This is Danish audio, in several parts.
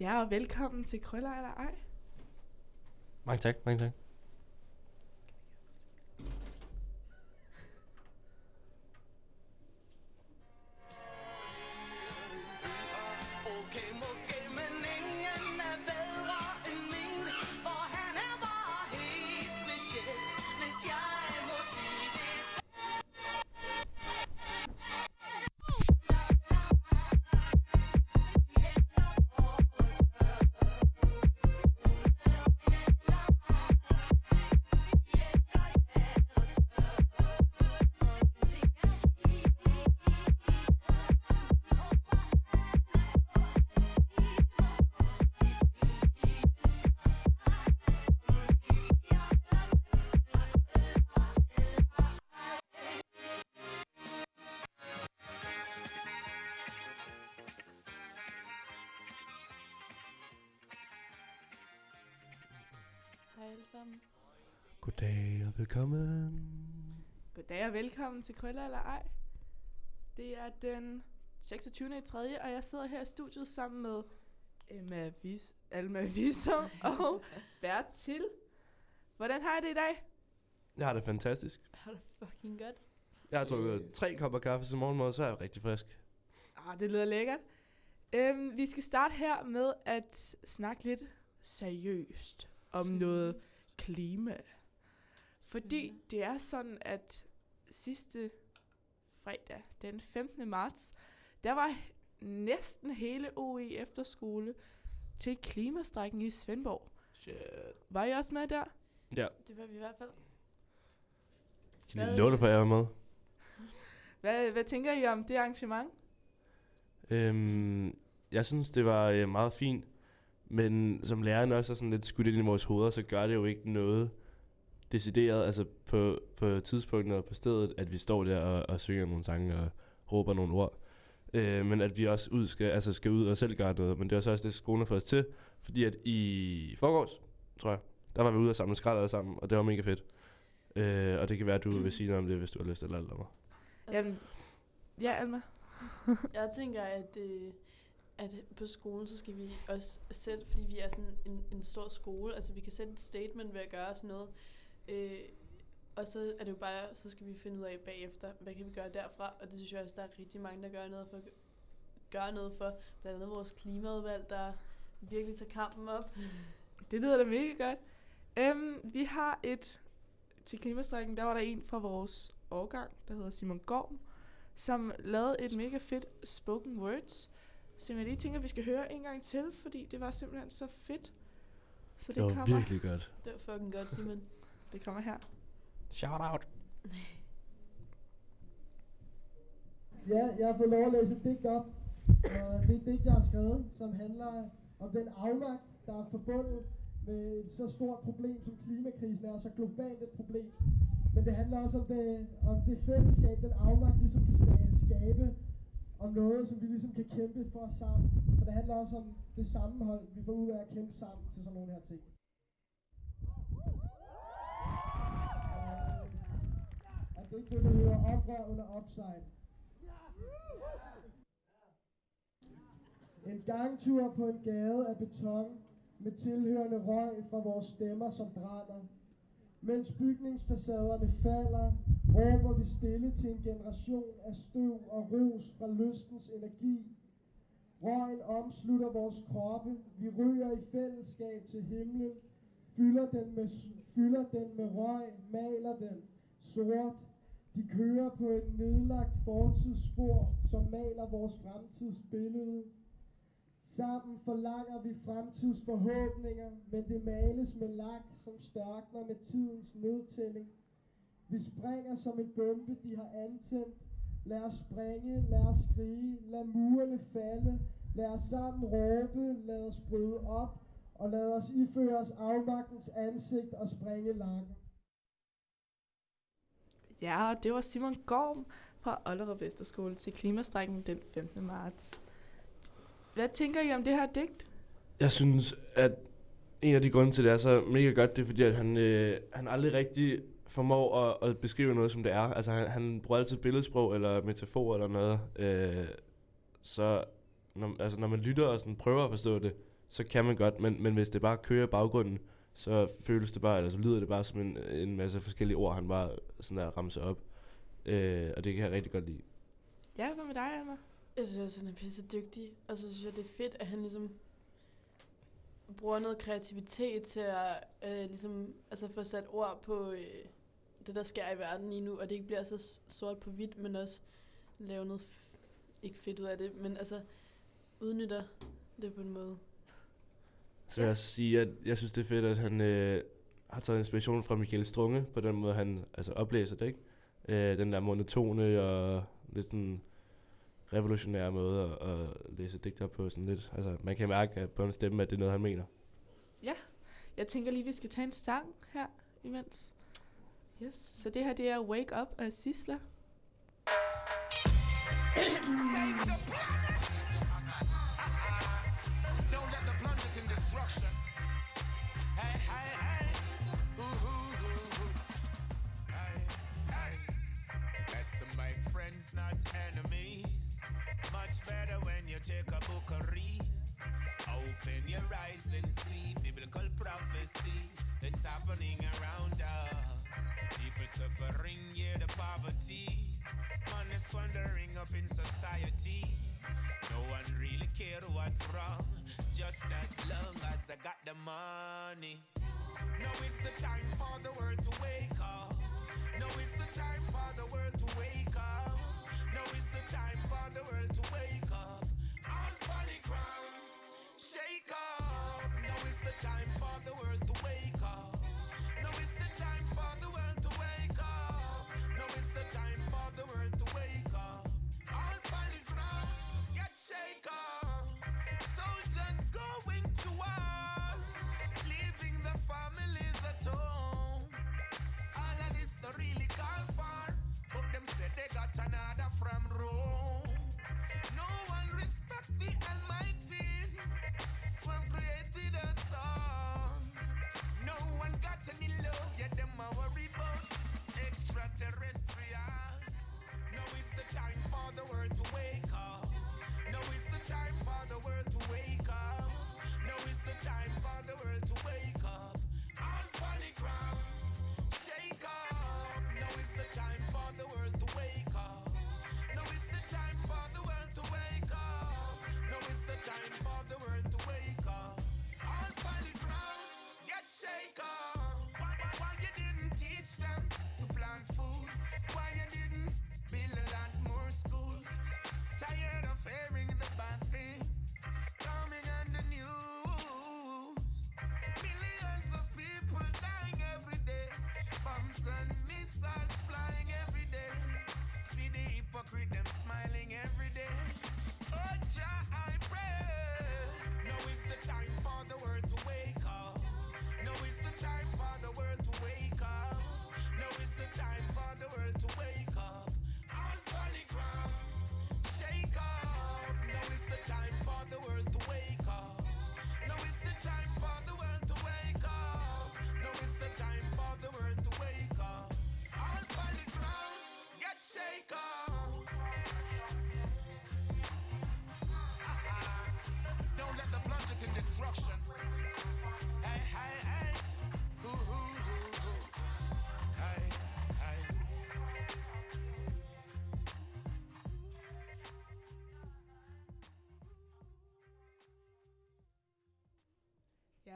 Ja, og velkommen til Krøller eller ej. Mange tak, mange tak. Velkommen til Krøller eller ej. Det er den 26. i 3. og jeg sidder her i studiet sammen med Emma Vis, Alma Visum og Bertil. Hvordan har I det i dag? Jeg har det fantastisk. Har du fucking godt? Jeg har drukket tre kopper kaffe til morgenmad, så er jeg rigtig frisk. Ah, det lyder lækkert. Øhm, vi skal starte her med at snakke lidt seriøst om noget klima. Fordi det er sådan, at sidste fredag, den 15. marts, der var næsten hele OE efterskole til klimastrækken i Svendborg. Shit. Var I også med der? Ja, Det var vi i hvert fald. kan lige love dig for, at jeg var med. Hvad, hvad tænker I om det arrangement? Øhm, jeg synes, det var øh, meget fint. Men som læreren også er sådan lidt skudt ind i vores hoveder, så gør det jo ikke noget decideret, altså på, på tidspunktet og på stedet, at vi står der og, og synger nogle sange og råber nogle ord. Øh, men at vi også ud skal, altså skal ud og selv gøre noget. Men det er så også det, skolen har fået os til. Fordi at i forgårs, tror jeg, der var vi ude og samle skrald alle sammen, og det var mega fedt. Øh, og det kan være, at du vil sige noget om det, hvis du har lyst eller alt om mig. Altså, Jamen, ja, Alma. Jeg tænker, at, øh, at på skolen, så skal vi også sætte, fordi vi er sådan en, en stor skole, altså vi kan sætte et statement ved at gøre sådan noget. Øh, og så er det jo bare, så skal vi finde ud af bagefter, hvad kan vi gøre derfra. Og det synes jeg også, der er rigtig mange, der gør noget for, gør noget for. Blandt andet vores klimaudvalg, der virkelig tager kampen op. Det lyder da mega godt. Um, vi har et... Til klimastrækken, der var der en fra vores årgang, der hedder Simon Gorm, som lavede et mega fedt spoken words, som jeg lige tænker, vi skal høre en gang til, fordi det var simpelthen så fedt. Så det, Det var kommer, virkelig godt. Det var fucking godt, Simon. det kommer her. Shout out. Ja, jeg har fået lov at læse et digt op. Og det er et digt, jeg har skrevet, som handler om den afmagt, der er forbundet med et så stort problem, som klimakrisen er, så globalt et problem. Men det handler også om det, om det fællesskab, den afmagt ligesom kan skabe om noget, som vi ligesom kan kæmpe for sammen. Så det handler også om det sammenhold, vi får ud af at kæmpe sammen til sådan nogle her ting. Det er det, der hedder oprør under upside. En gangtur på en gade af beton med tilhørende røg fra vores stemmer, som brænder. Mens bygningsfacaderne falder, råber vi stille til en generation af støv og ros fra lystens energi. Røgen omslutter vores kroppe, vi ryger i fællesskab til himlen, fylder den med, fylder den med røg, maler den sort. De kører på et nedlagt fortidsspor, som maler vores fremtidsbillede. Sammen forlanger vi fremtidsforhåbninger, men det males med lak, som størkner med tidens nedtælling. Vi springer som en bombe, de har antændt. Lad os springe, lad os skrige, lad murene falde. Lad os sammen råbe, lad os bryde op, og lad os iføre os afmagtens ansigt og springe langt. Ja, og det var Simon Gorm fra Ollerup Efterskole til klimastrækken den 15. marts. Hvad tænker I om det her digt? Jeg synes, at en af de grunde til, at det er så mega godt, det er fordi, at han, øh, han aldrig rigtig formår at, at beskrive noget, som det er. Altså, han, han bruger altid billedsprog eller metafor eller noget. Øh, så når, altså, når man lytter og sådan prøver at forstå det, så kan man godt, men, men hvis det bare kører i baggrunden, så føles det bare, eller så lyder det bare som en, en masse forskellige ord, han bare sådan der ramser op. Øh, og det kan jeg rigtig godt lide. Ja, hvad med dig, Alma? Jeg synes også, han er pisse dygtig. Og så synes jeg, det er fedt, at han ligesom bruger noget kreativitet til at øh, ligesom, altså få sat ord på øh, det, der sker i verden lige nu. Og det ikke bliver så sort på hvidt, men også lave noget, f- ikke fedt ud af det, men altså udnytter det på en måde. Så vil jeg sige, at jeg synes, det er fedt, at han øh, har taget inspiration fra Michael Strunge, på den måde, han altså, oplæser det, ikke? Øh, den der monotone og lidt sådan revolutionære måde at, at læse digter på sådan lidt. Altså, man kan mærke at på en stemme, at det er noget, han mener. Jeg tænker lige, vi skal tage en sang her imens. Yes. Så det her, det er Wake Up af Sisla. Don't you take a book or read. Open your eyes and see biblical prophecy that's happening around us. People suffering, yeah, the poverty. Man is wandering up in society. No one really care what's wrong, just as long as they got the money. Now it's the time for the world to wake up. Now it's the time for the world to wake up. Now it's the time for the world to wake up. All folly grounds, shake up. Now it's the time for the world to wake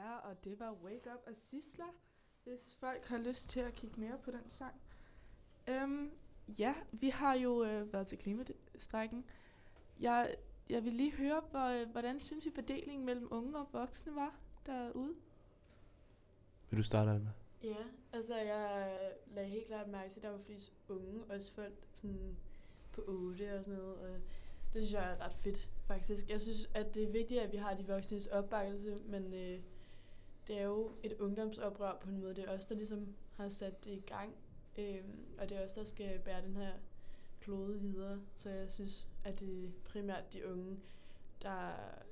Ja, og det var Wake Up af Sisla, hvis folk har lyst til at kigge mere på den sang. Øhm, ja, vi har jo øh, været til klimastrækken. Jeg, jeg vil lige høre, hvor, øh, hvordan synes I fordelingen mellem unge og voksne var derude? Vil du starte, Alma? Ja, altså jeg lagde helt klart mærke til, at der var flest unge, også folk sådan på 8 og sådan noget. Og det synes jeg er ret fedt, faktisk. Jeg synes, at det er vigtigt, at vi har de voksnes opbakkelse, men øh, det er jo et ungdomsoprør på en måde. Det er os, der ligesom har sat det i gang, øh, og det er os, der skal bære den her klode videre. Så jeg synes, at det er primært de unge, der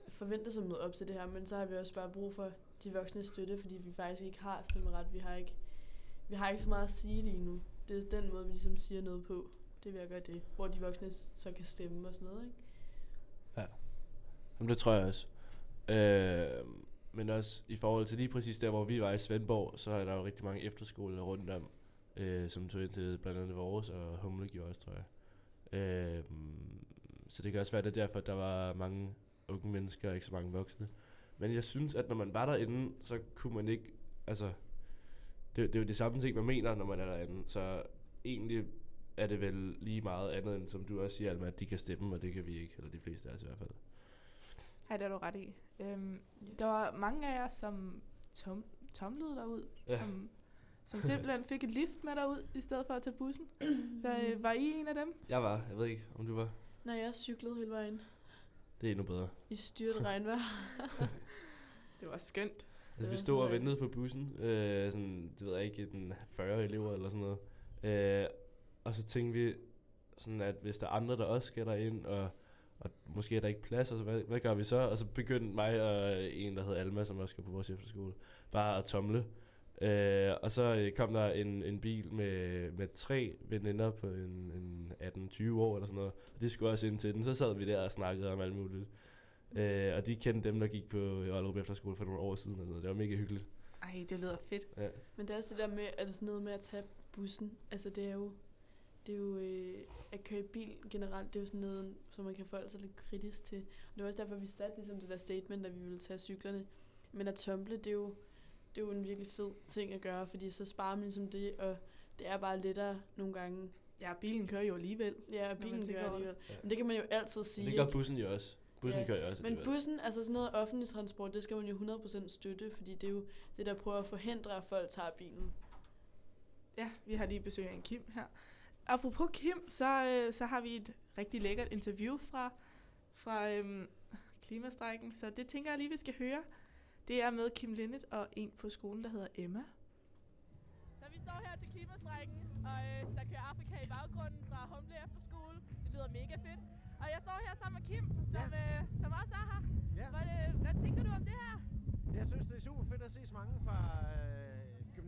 forventer sig noget op til det her, men så har vi også bare brug for de voksne støtte, fordi vi faktisk ikke har stemmeret. Vi har ikke, vi har ikke så meget at sige lige nu. Det er den måde, vi ligesom siger noget på. Det vil jeg gøre det. Hvor de voksne så kan stemme og sådan noget, ikke? Ja. Jamen, det tror jeg også. Øh, men også i forhold til lige præcis der, hvor vi var i Svendborg, så er der jo rigtig mange efterskoler rundt om, øh, som tog ind til blandt andet vores, og Humle gjorde også, tror jeg. Øh, så det kan også være, det er derfor, at der var mange unge mennesker, og ikke så mange voksne. Men jeg synes, at når man var derinde, så kunne man ikke, altså, det, det er jo det samme ting, man mener, når man er derinde. Så egentlig er det vel lige meget andet, end som du også siger, Alma, at de kan stemme, og det kan vi ikke, eller de fleste af os i hvert fald. Ej, det er du ret i. Øhm, der var mange af jer, som tom, tomlede derud, Ja. som, som simpelthen fik et lift med derud, i stedet for at tage bussen. Var, øh, var I en af dem? Jeg var, jeg ved ikke, om du var. Når jeg cyklede hele vejen Det er endnu bedre. i styrt regnvejr. Det var skønt. Altså, vi stod og sådan, ventede på bussen, øh, sådan, det ved jeg ikke, den 40 elever eller sådan noget. Øh, og så tænkte vi, sådan at hvis der er andre, der også skal derind, og, og måske er der ikke plads, og så, hvad, hvad gør vi så? Og så begyndte mig og en, der hed Alma, som også skal på vores efterskole, bare at tomle. Øh, og så øh, kom der en, en bil med, med tre veninder på en, en 18-20 år eller sådan noget. Og de skulle også ind til den. Så sad vi der og snakkede om alt muligt. Øh, og de kendte dem, der gik på Aalrup Efterskole for nogle år siden. Og sådan noget. Det var mega hyggeligt. Ej, det lyder fedt. Ja. Men det er også det der med, sådan noget med at tage bussen. Altså det er jo, det er jo øh, at køre i bil generelt, det er jo sådan noget, som man kan forholde sig lidt kritisk til. Og det var også derfor, vi satte ligesom det der statement, at vi ville tage cyklerne. Men at tumble, det er jo, det er jo en virkelig fed ting at gøre, fordi så sparer man ligesom det, og det er bare lettere nogle gange. Ja, bilen kører jo alligevel. Ja, og bilen kører alligevel. Ja. Men det kan man jo altid Men sige. det gør bussen jo også. Bussen Ja, kører jo også Men alligevel. bussen, altså sådan noget offentlig transport, det skal man jo 100% støtte, fordi det er jo det, der prøver at forhindre, at folk tager bilen. Ja, vi har lige besøg af en Kim her. Apropos Kim, så, øh, så har vi et rigtig lækkert interview fra, fra øhm, klimastrækken, så det tænker jeg lige, vi skal høre. Det er med Kim Linnet og en på skolen, der hedder Emma. Så vi står her til klimastrækken, og øh, der kører Afrika i baggrunden fra Humle Efterskole. Det lyder mega fedt. Og jeg står her sammen med Kim, som, øh, som også er her. Ja. Hvad, øh, hvad tænker du om det her? Jeg synes, det er super fedt at se så mange fra øh,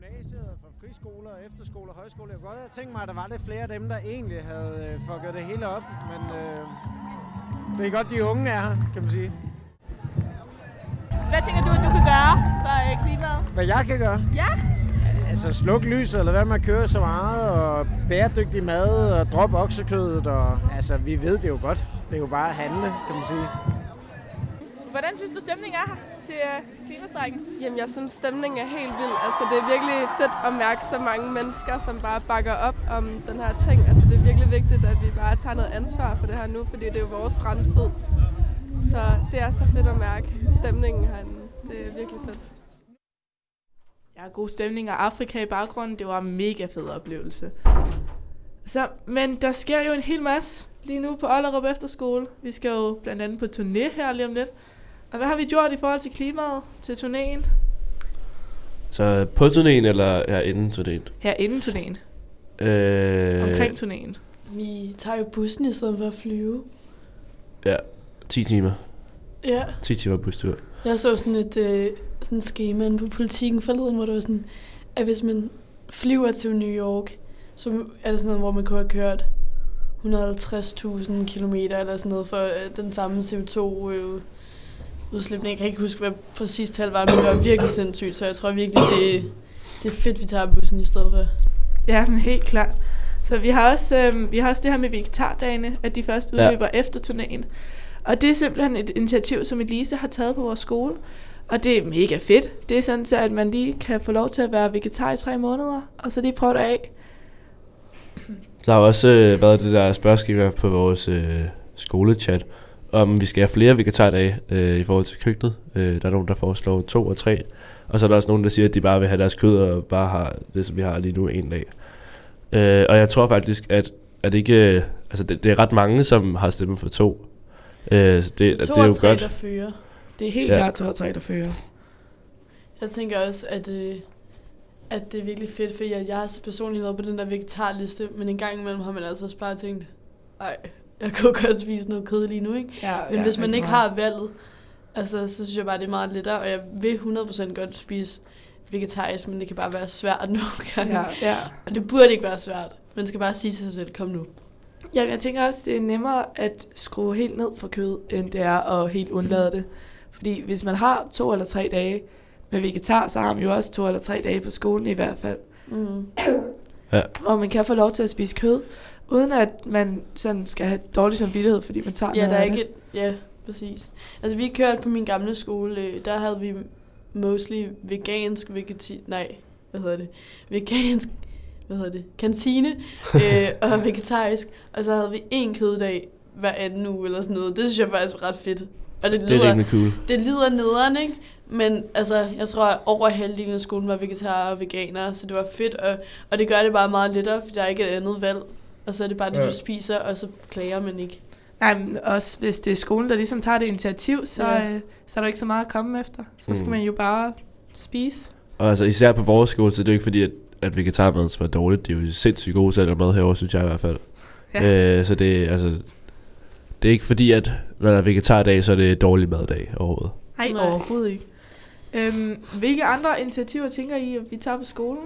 gymnasiet, og fra friskoler, efterskoler, højskoler. Jeg kunne godt have tænkt mig, at der var lidt flere af dem, der egentlig havde øh, fucket det hele op. Men øh, det er godt, de unge er her, kan man sige. Så hvad tænker du, at du kan gøre for øh, klimaet? Hvad jeg kan gøre? Ja. Altså sluk lyset, eller hvad med at køre så meget, og bæredygtig mad, og drop oksekødet. Og, altså, vi ved det jo godt. Det er jo bare at handle, kan man sige. Hvordan synes du, stemningen er her til øh, klimastrækken? Jamen, jeg synes, stemningen er helt vild. Altså, det er virkelig fedt at mærke så mange mennesker, som bare bakker op om den her ting. Altså, det er virkelig vigtigt, at vi bare tager noget ansvar for det her nu, fordi det er jo vores fremtid. Så det er så fedt at mærke stemningen herinde. Det er virkelig fedt. Ja, god stemning og Afrika i baggrunden. Det var en mega fed oplevelse. Så, men der sker jo en hel masse lige nu på Ollerup Efterskole. Vi skal jo blandt andet på turné her lige om lidt. Og hvad har vi gjort i forhold til klimaet til turnéen? Så på turnéen, eller her inden turnéen? Her inden turnéen. Øh, Omkring turnéen. Vi tager jo bussen i stedet for at flyve. Ja, 10 timer. Ja. 10 timer bustur. Jeg så sådan et øh, sådan et schema på politikken forleden, hvor det var sådan, at hvis man flyver til New York, så er det sådan noget, hvor man kunne have kørt 150.000 km eller sådan noget for øh, den samme CO2 øh, udslipning. Jeg kan ikke huske, hvad præcis tal var, men det var virkelig sindssygt, så jeg tror virkelig, det, det er fedt, vi tager bussen i stedet for. Ja, men helt klart. Så vi har også, øhm, vi har også det her med vegetardagene, at de først udløber ja. efter turnéen. Og det er simpelthen et initiativ, som Elise har taget på vores skole. Og det er mega fedt. Det er sådan, så at man lige kan få lov til at være vegetar i tre måneder, og så lige prøve det af. Der har også øh, været det der spørgeskema på vores øh, skolechat, om vi skal have flere vegetardage øh, i forhold til køkkenet. Øh, der er nogen, der foreslår to og tre. Og så er der også nogen, der siger, at de bare vil have deres kød og bare har det, som vi har lige nu, en dag. Øh, og jeg tror faktisk, at, at ikke, øh, altså det, det er ret mange, som har stemt for to. Øh, så det, to det er og jo tre, godt. der fører. Det er helt Ja. klart to og tre, der fører. Jeg tænker også, at, øh, at det er virkelig fedt, fordi jeg, jeg har så personligt været på den der vegetarliste, men en gang imellem har man altså også bare tænkt, nej, jeg kunne godt spise noget kød lige nu, ikke? Ja, Men ja, hvis man ikke har valget, altså, så synes jeg bare, det er meget lettere, og jeg vil 100% godt spise vegetarisk, men det kan bare være svært nogle gange. Ja, ja. Og det burde ikke være svært. Man skal bare sige til sig selv, kom nu. Jamen, jeg tænker også, det er nemmere at skrue helt ned for kød, end det er at helt undlade det. Fordi hvis man har to eller tre dage med vegetar, så har man jo også to eller tre dage på skolen i hvert fald. Mm. Ja. Hvor man kan få lov til at spise kød, uden at man sådan skal have dårlig samvittighed, fordi man tager Ja, noget der er af ikke det. et, ja, præcis. Altså, vi kørte på min gamle skole, øh, der havde vi mostly vegansk vegeti... Nej, hvad hedder det? Vegansk, hvad hedder det? Kantine øh, og vegetarisk. Og så havde vi en køddag hver anden uge eller sådan noget. Det synes jeg faktisk var ret fedt. Og det Det er lyder, cool. det lyder nederen, ikke? Men altså, jeg tror, at over halvdelen af skolen var vegetarer og veganere, så det var fedt, og, og det gør det bare meget lettere, for der er ikke et andet valg. Og så er det bare det, Ja. du spiser, og så klager man ikke. Nej, men også hvis det er skolen, der ligesom tager det initiativ, så, Ja. øh, så er der ikke så meget at komme efter. Så skal Mm. man jo bare spise. Og altså især på vores skole, så det er jo ikke fordi, at, at vegetarmad var dårligt. De er jo sindssygt gode lave mad herovre, synes jeg i hvert fald. Ja. Øh, så det, er, altså, det er ikke fordi, at når der er vegetardag, så er det dårlig maddag overhovedet. Nej, Nej. overhovedet ikke. Øhm, hvilke andre initiativer tænker I, at vi tager på skolen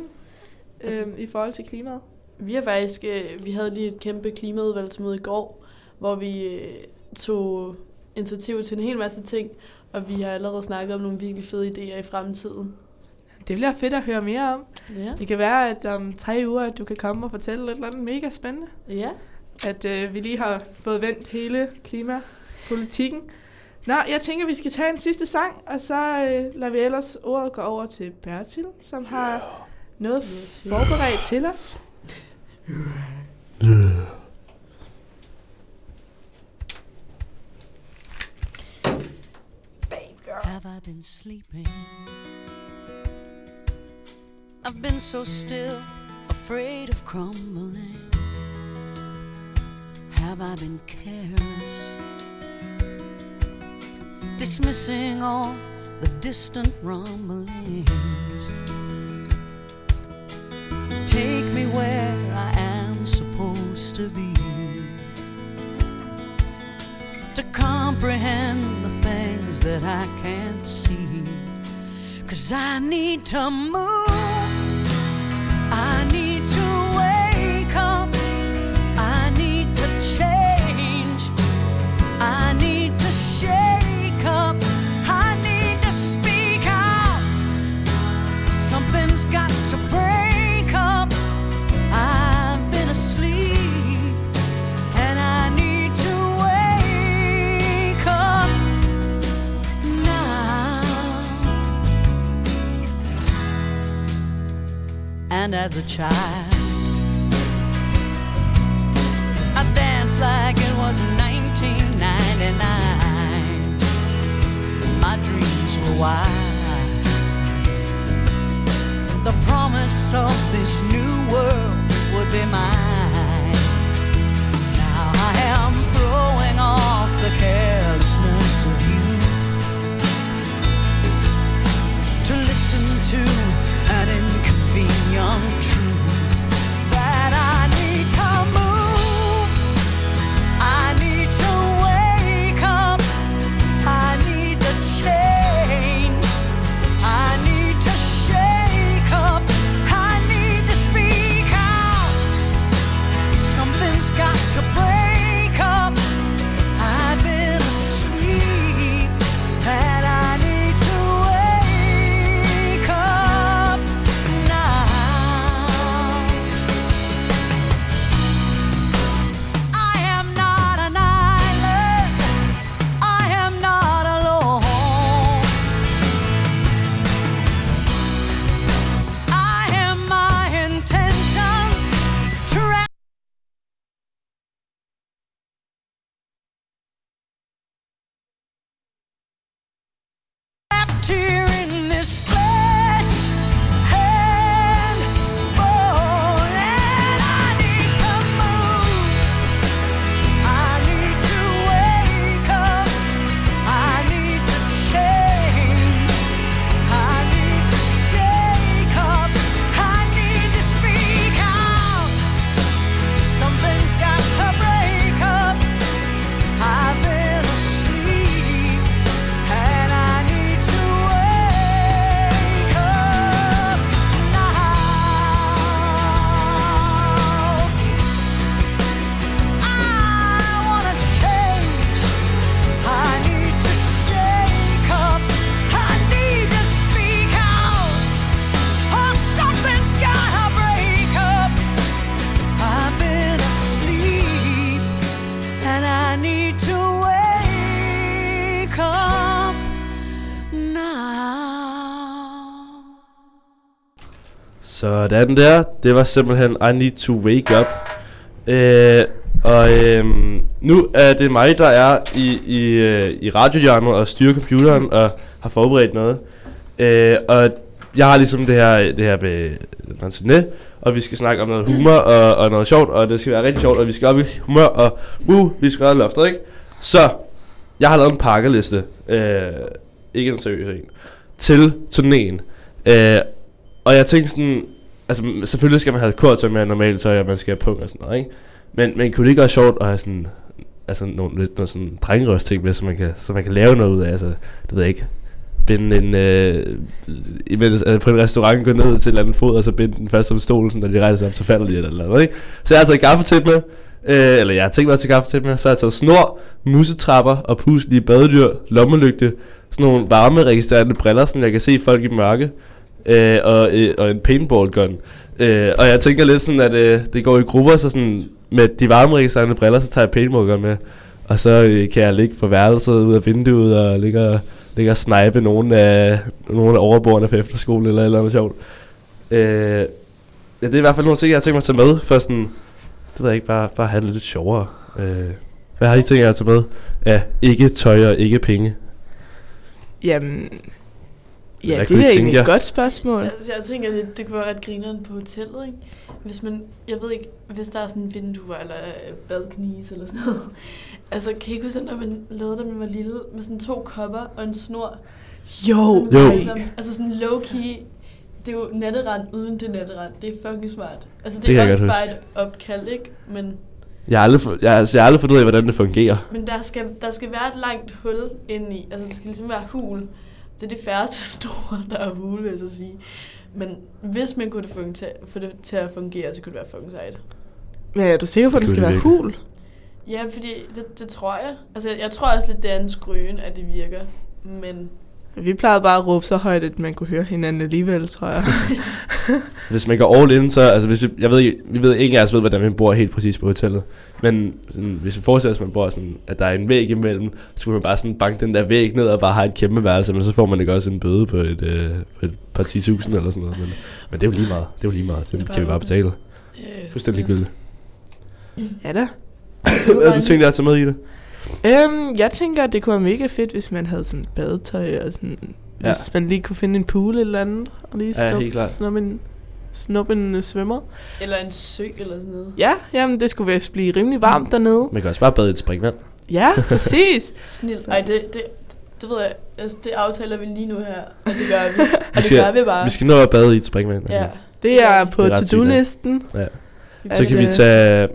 Altså- øhm, i forhold til klimaet? Vi har faktisk, øh, vi havde lige et kæmpe klimaudvalgsmøde i går, hvor vi øh, tog initiativ til en hel masse ting, og vi har allerede snakket om nogle virkelig fede idéer i fremtiden. Det bliver fedt at høre mere om. Ja. Det kan være, at om tre uger, at du kan komme og fortælle et eller andet mega spændende. Ja. At øh, vi lige har fået vendt hele klimapolitikken. Nå, jeg tænker, vi skal tage en sidste sang, og så øh, lader vi ellers ordet gå over til Bertil, som har noget forberedt til os. Have I been sleeping? I've been so still, afraid of crumbling. Have I been careless? Dismissing all the distant rumblings. Take me where Supposed to be to comprehend the things that I can't see. Cause I need to move, as a child, I danced like it was 1999. My dreams were wild. The promise of this new world would be mine. Now I am throwing off the carelessness of youth to listen to I need to wake up now. Sådan der. Det var simpelthen I need to wake up. Øh, og øh, nu er det mig, der er i, i, øh, i radiohjørnet og styrer computeren og har forberedt noget. Øh, og jeg har ligesom det her, det her med Nancy og vi skal snakke om noget humor og, og noget sjovt, og det skal være rigtig sjovt, og vi skal op i humør, og uh, vi skal op loftet, ikke? Så, jeg har lavet en pakkeliste, øh, ikke en seriøs en, til turnéen. Øh, og jeg tænkte sådan, altså selvfølgelig skal man have kort tøj med normalt tøj, og man skal have pung og sådan noget, ikke? Men, men kunne det ikke være sjovt at have sådan, altså nogle, lidt noget sådan drengerøst ting med, så man, kan, så man kan lave noget ud af, altså, det ved jeg ikke, binde en, øh, imens, altså på en restaurant, gå ned til et eller andet fod, og så binde den fast om stolen, sådan, når de rejser sig op, så falder de eller andet, ikke? Så jeg har taget gaffetæt med, øh, eller jeg har tænkt mig at tage gaffetæt med, så har jeg taget snor, musetrapper og puslige badedyr, lommelygte, sådan nogle varmeregistrerende briller, så jeg kan se folk i mørke, øh, og, øh, og en paintball gun. Øh, og jeg tænker lidt sådan, at øh, det går i grupper, så sådan, med de varmeregistrerende briller, så tager jeg paintball gun med. Og så øh, kan jeg ligge på værelset ud af vinduet og ligge og, ligge og snipe nogle af, nogle af overboerne for efterskole eller eller andet sjovt. Øh, ja, det er i hvert fald nogle ting, jeg har tænkt mig at tage med, for sådan, det ved jeg ikke, bare, bare have det lidt sjovere. Øh, hvad har I tænkt jer at tage med? Ja, ikke tøj og ikke penge. Jamen, ja, det er egentlig jer? et godt spørgsmål. Altså, jeg tænker, det, det kunne være ret grineren på hotellet, ikke? Hvis man, jeg ved ikke, hvis der er sådan vinduer eller øh, badknis eller sådan noget. Altså, kan I ikke huske, når man lavede det, man var lille, med sådan to kopper og en snor? Jo, Jo. ligesom- Altså sådan low-key, det er jo natterand uden det natterand. Det er fucking smart. Altså, det, Det er også bare et opkald, ikke? Men, Jeg har aldrig, jeg, altså, jeg har aldrig fundet ud af, hvordan det fungerer. men der, skal, der skal være et langt hul indeni. Altså, det skal ligesom være hul. Det er det færreste store, der er hul, vil jeg så sige. Men hvis man kunne det få det til at fungere, så kunne det være fucking sejt. Men er du sikker på, at det Det skal være hul? Ja, fordi det, det tror jeg. Altså, jeg tror også lidt, det er en skrøn, at det virker. Men Vi plejede bare at råbe så højt, at man kunne høre hinanden alligevel, tror jeg. Hvis man går all in, så, altså hvis vi, jeg ved ikke, vi ved ikke, jeg ved, hvordan man bor helt præcis på hotellet. Men sådan, hvis vi forestiller os, at man bor sådan, at der er en væg imellem, så skulle man bare sådan banke den der væg ned og bare have et kæmpe værelse, men så får man ikke også en bøde på et, øh, på et par 10.000 eller sådan noget. Men, men det er jo lige meget. Det er jo lige meget. Det Det bare kan vi bare betale. øh, Fuldstændig ja. gyldigt. ja da. Hvad du tænkt dig at tage med i det? Øhm, jeg tænker, at det kunne være mega fedt, hvis man havde sådan badetøj og sådan... Ja. Hvis man lige kunne finde en pool eller andet, og lige Ja, snuppe en, snuppe en uh, svømmer. Eller en sø eller sådan noget. Ja, jamen det skulle vist blive rimelig varmt dernede. Man kan også bare bade i et springvand. Ja, præcis. Snilt. Ej, det, det, det ved jeg. Altså, det aftaler vi lige nu her. Og det gør vi. Og det gør vi bare. Vi skal nå at bade i et springvand. Ja. Det er på Det er ja. to-do-listen. Ja. Så kan vi øh, tage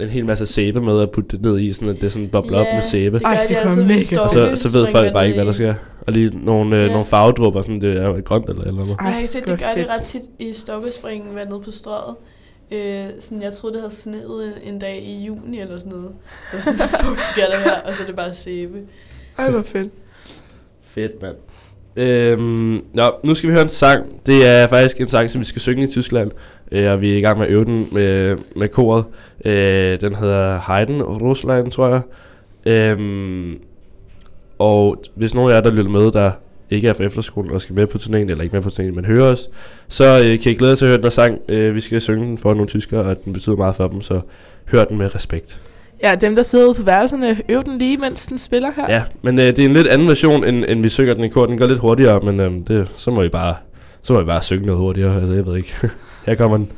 en hel masse sæbe med og putte det ned i, sådan at det sådan bobler op Ja, med sæbe. Det Ej, Ej, det de kunne altid være ved mega Og Storke så, så ved folk bare ikke, hvad der sker. Og lige nogle, øh, Ja. nogle farvedrupper, sådan det er grønt eller eller noget. i- Jeg har Ej, ikke set, det det gør det fedt. ret tit i Stokkespringen, vandet på strøget. Øh, sådan, jeg troede, det havde sneet en, en dag i juni eller sådan noget. Så sådan, hvad fuck sker der her? Og så er det bare sæbe. Ej, hvor fedt. Fedt, mand. Øhm, nå, nu skal vi høre en sang. Det er faktisk en sang, som vi skal synge i Tyskland. Øh, og vi er i gang med at øve den med, med koret. Øh, den hedder Heiden Rusland, tror jeg. Øhm, og hvis nogen af jer, der lytter med, der ikke er fra efterskolen og skal med på turnéen, eller ikke med på turnéen, men hører os, så øh, kan I glæde jer til at høre den her sang. Øh, vi skal synge den for nogle tyskere, og den betyder meget for dem, så hør den med respekt. Ja, dem der sidder ude på værelserne, øv den lige, mens den spiller her. Ja, men øh, det er en lidt anden version, end, end vi synger den i kor. Den går lidt hurtigere, men øh, det, så må vi bare så må vi bare synge noget hurtigere. Altså, jeg ved ikke. Her kommer den.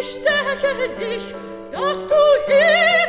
ich steche dich, dass du ihn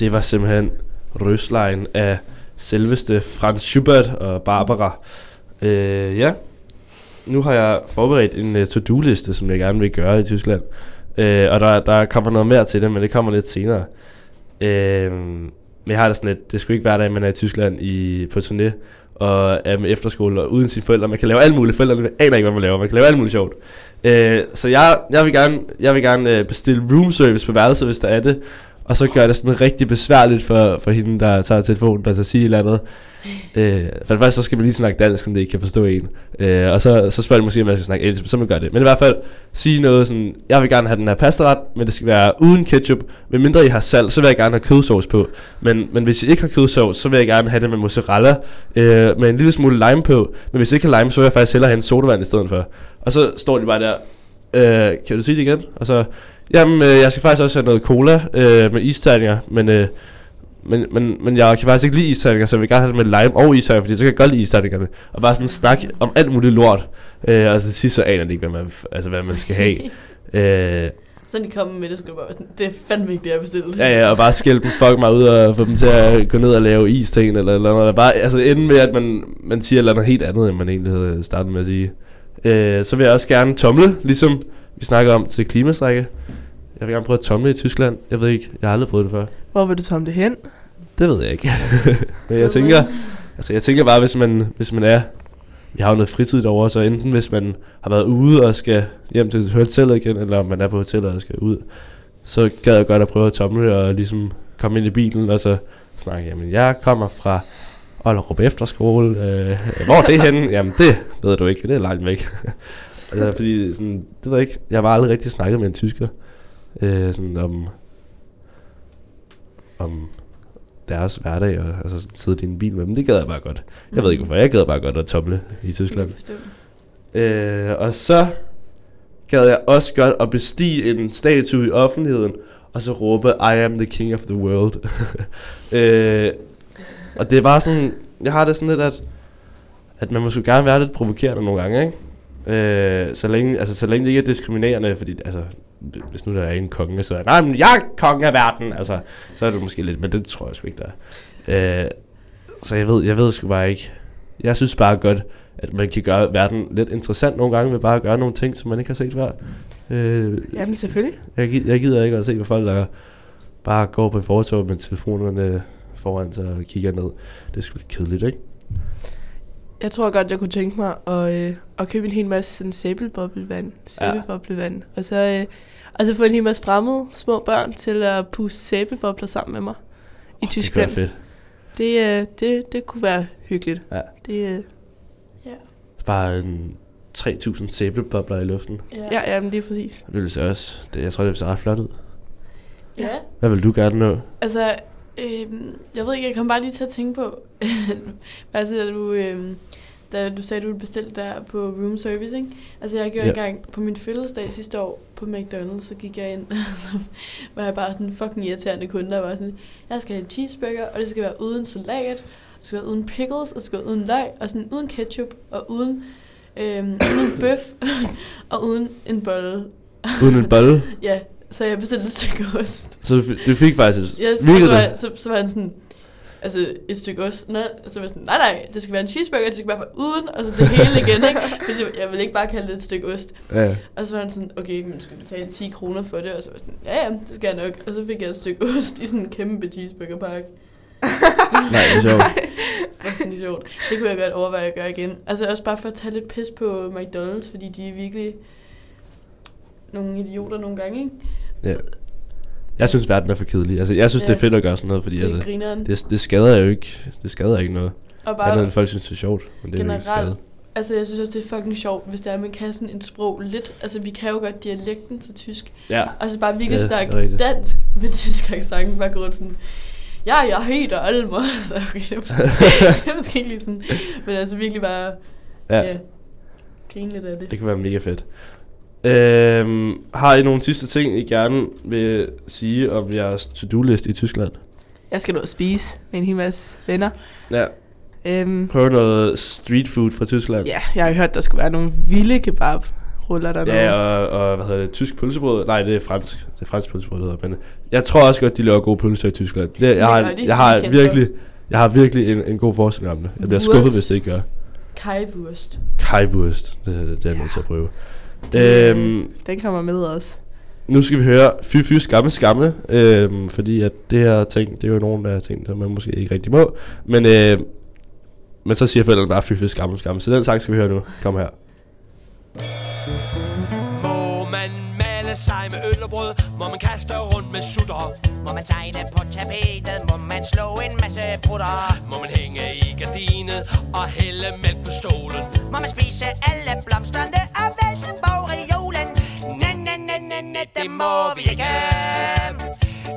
Det var simpelthen Røslein af selveste Franz Schubert og Barbara. Øh, ja, nu har jeg forberedt en uh, to-do-liste, som jeg gerne vil gøre i Tyskland. Øh, og der, der kommer noget mere til det, men det kommer lidt senere. Øh, men jeg har det sådan lidt, det skulle ikke hver dag, man er i Tyskland i, på turné, og er med efterskole og uden sine forældre. Man kan lave alt muligt. Forældrene aner ikke, hvad man laver. Man kan lave alt muligt sjovt. Øh, så jeg, jeg vil gerne, jeg vil gerne øh, bestille room service på værelset, hvis der er det. Og så gør det sådan rigtig besværligt for, for hende, der tager telefonen, der så siger et eller andet. Øh, for det første, så skal man lige snakke dansk, så det ikke kan forstå en. Øh, og så, så spørger de måske, om jeg skal snakke engelsk, så man gør det. Men i hvert fald, sige noget sådan, jeg vil gerne have den her pastaret, men det skal være uden ketchup. Men mindre I har salt, så vil jeg gerne have kødsovs på. Men, men hvis I ikke har kødsovs, så vil jeg gerne have det med mozzarella, øh, med en lille smule lime på. Men hvis I ikke har lime, så vil jeg faktisk hellere have en sodavand i stedet for. Og så står de bare der, øh, kan du sige det igen? Og så, jamen, øh, jeg skal faktisk også have noget cola øh, med isterninger, men... Øh, men, men, men jeg kan faktisk ikke lide isterninger, så jeg vil gerne have det med lime og isterninger, fordi så kan jeg godt lide isterningerne. Og bare sådan snak om alt muligt lort. Øh, og så til sidst så aner de ikke, hvad man, altså, hvad man skal have. øh, Så når de kommer med det, skal du bare være sådan, det er fandme ikke det, jeg bestilte. ja, ja, og bare skælde dem fuck mig ud og få dem til at gå ned og lave is-ting eller eller noget. Bare, altså ende med, at man, man siger noget helt andet, end man egentlig havde startet med at sige. Øh, så vil jeg også gerne tomle, ligesom vi snakker om til klimastrække. Jeg vil gerne prøve at tomle i Tyskland. Jeg ved ikke, jeg har aldrig prøvet det før. Hvor vil du tage det hen? Det ved jeg ikke. Men jeg tænker, altså jeg tænker bare, hvis man, hvis man er, vi har jo noget fritid derovre, så enten hvis man har været ude og skal hjem til hotellet igen, eller om man er på hotellet og skal ud, så gad jeg godt at prøve at tomle og ligesom komme ind i bilen, og så snakke, jamen jeg kommer fra Ollerup Efterskole, øh, hvor er det henne? Jamen det ved du ikke, det er langt væk. altså, fordi sådan, det ved jeg ikke, jeg har aldrig rigtig snakket med en tysker, øh, sådan om, om deres hverdag og altså sådan sidde i en bil med dem. Det gad jeg bare godt. Jeg ved ikke hvorfor, jeg gad bare godt at tomle i Tyskland. Øh, og så gad jeg også godt at bestige en statue i offentligheden, og så råbe, I am the king of the world. øh, og det var sådan, jeg har det sådan lidt, at, at man måske gerne være lidt provokerende nogle gange, ikke? Øh, så, længe, altså, så længe det ikke er diskriminerende, fordi altså, hvis nu der er en konge, så er nej, men jeg er konge af verden, altså, så er det måske lidt, men det tror jeg sgu ikke, der er. Øh, så jeg ved, jeg ved sgu bare ikke. Jeg synes bare godt, at man kan gøre verden lidt interessant nogle gange, ved bare at gøre nogle ting, som man ikke har set før. Øh, Jamen selvfølgelig. jeg, jeg gider ikke at se på folk, der bare går på fortog med telefonerne foran sig og kigger ned. Det er sgu lidt kedeligt, ikke? Jeg tror godt, jeg kunne tænke mig at, øh, at købe en hel masse sådan sæbelboblevand. Sæbelboblevand. Og så, øh, og så få en hel masse fremmede små børn til at puste sæbebobler sammen med mig i Det kunne Tyskland. være fedt. Det, øh, det, det kunne være hyggeligt. Ja. Det, øh, Bare en 3.000 sæbebobler i luften. ja, ja, men lige præcis. Det ville se også. Det, jeg tror, det ville se ret flot ud. Ja. Hvad vil du gerne nå? Altså, øhm, jeg ved ikke, jeg kom bare lige til at tænke på, altså, da du, øhm, da du sagde, du ville bestille der på room service, ikke? Altså, jeg gjorde ja. engang på min fødselsdag sidste år på McDonald's, så gik jeg ind, og så var jeg bare den fucking irriterende kunde, der var sådan, jeg skal have en cheeseburger, og det skal være uden salat, det skal være uden pickles, og det skal være uden løg, og sådan uden ketchup, og uden, øhm, uden bøf, og uden en bolle. Uden en bolle? ja, så jeg bestilte et stykke ost. Så du, f- du fik faktisk... Ja, så, så, var, så, så var han sådan, altså et stykke ost. Nej, så var jeg sådan, nej nej, det skal være en cheeseburger, det skal bare være uden, og så det hele igen, ikke? Fordi jeg vil ikke bare kalde det et stykke ost. Ja. Og så var han sådan, okay, men du skal betale 10 kroner for det, og så var jeg sådan, ja ja, det skal jeg nok. Og så fik jeg et stykke ost i sådan en kæmpe cheeseburgerpakke. Nej, det er sjovt. Fucking sjovt. Det kunne jeg godt overveje at gøre igen. Altså også bare for at tage lidt pis på McDonald's, fordi de er virkelig nogle idioter nogle gange, ikke? Ja. Jeg synes, verden er for kedelig. Altså, jeg synes, ja. det er fedt at gøre sådan noget, fordi Det altså, grineren. det, det skader jo ikke, det skader ikke noget. Og Bare andet end folk synes, det er sjovt. Men det er jo ikke generelt, altså jeg synes også, det er fucking sjovt, hvis det er, at man kan sådan et sprog lidt. Altså vi kan jo godt dialekten til tysk. Ja. Og så bare virkelig Ja, snakke dansk med tysk accent. Bare gå sådan, ja, jeg hedder Almer. Så okay, det er måske, det er måske ikke lige sådan. Men altså virkelig bare, Ja. ja, grine lidt af det. Det kan være mega fedt. Øhm, har I nogle sidste ting, I gerne vil sige om jeres to-do-list i Tyskland? Jeg skal nå at spise med en hel masse venner. Ja. Øhm, Prøv noget street food fra Tyskland. ja, jeg har hørt, der skulle være nogle vilde kebab ruller der Ja, og, og hvad hedder det, tysk pølsebrød? Nej, det er fransk. Det er fransk pølsebrød, det hedder. Men jeg tror også godt, de laver gode pølser i Tyskland. Det, jeg, har, de. jeg har virkelig, jeg har virkelig en, en god forestilling om det. Jeg bliver skuffet, Wurst. hvis det ikke gør. Kajwurst. Kajwurst, det, det er jeg nødt til at prøve. Øhm, Den kommer med også. nu skal vi høre Fy Fy Skamme Skamme, øhm, fordi at det her ting, det er jo nogle af ting, som man måske ikke rigtig må. Men, øh, men så siger forældrene bare Fy Fy Skamme Skamme. Så den sang skal vi høre nu. Kom her. Må man male sig med øl og brød? Må man kaste rundt med sutter? Må man tegne på tapetet, må man slå en masse brutter. Må man hænge i gardinet og må vi ikke.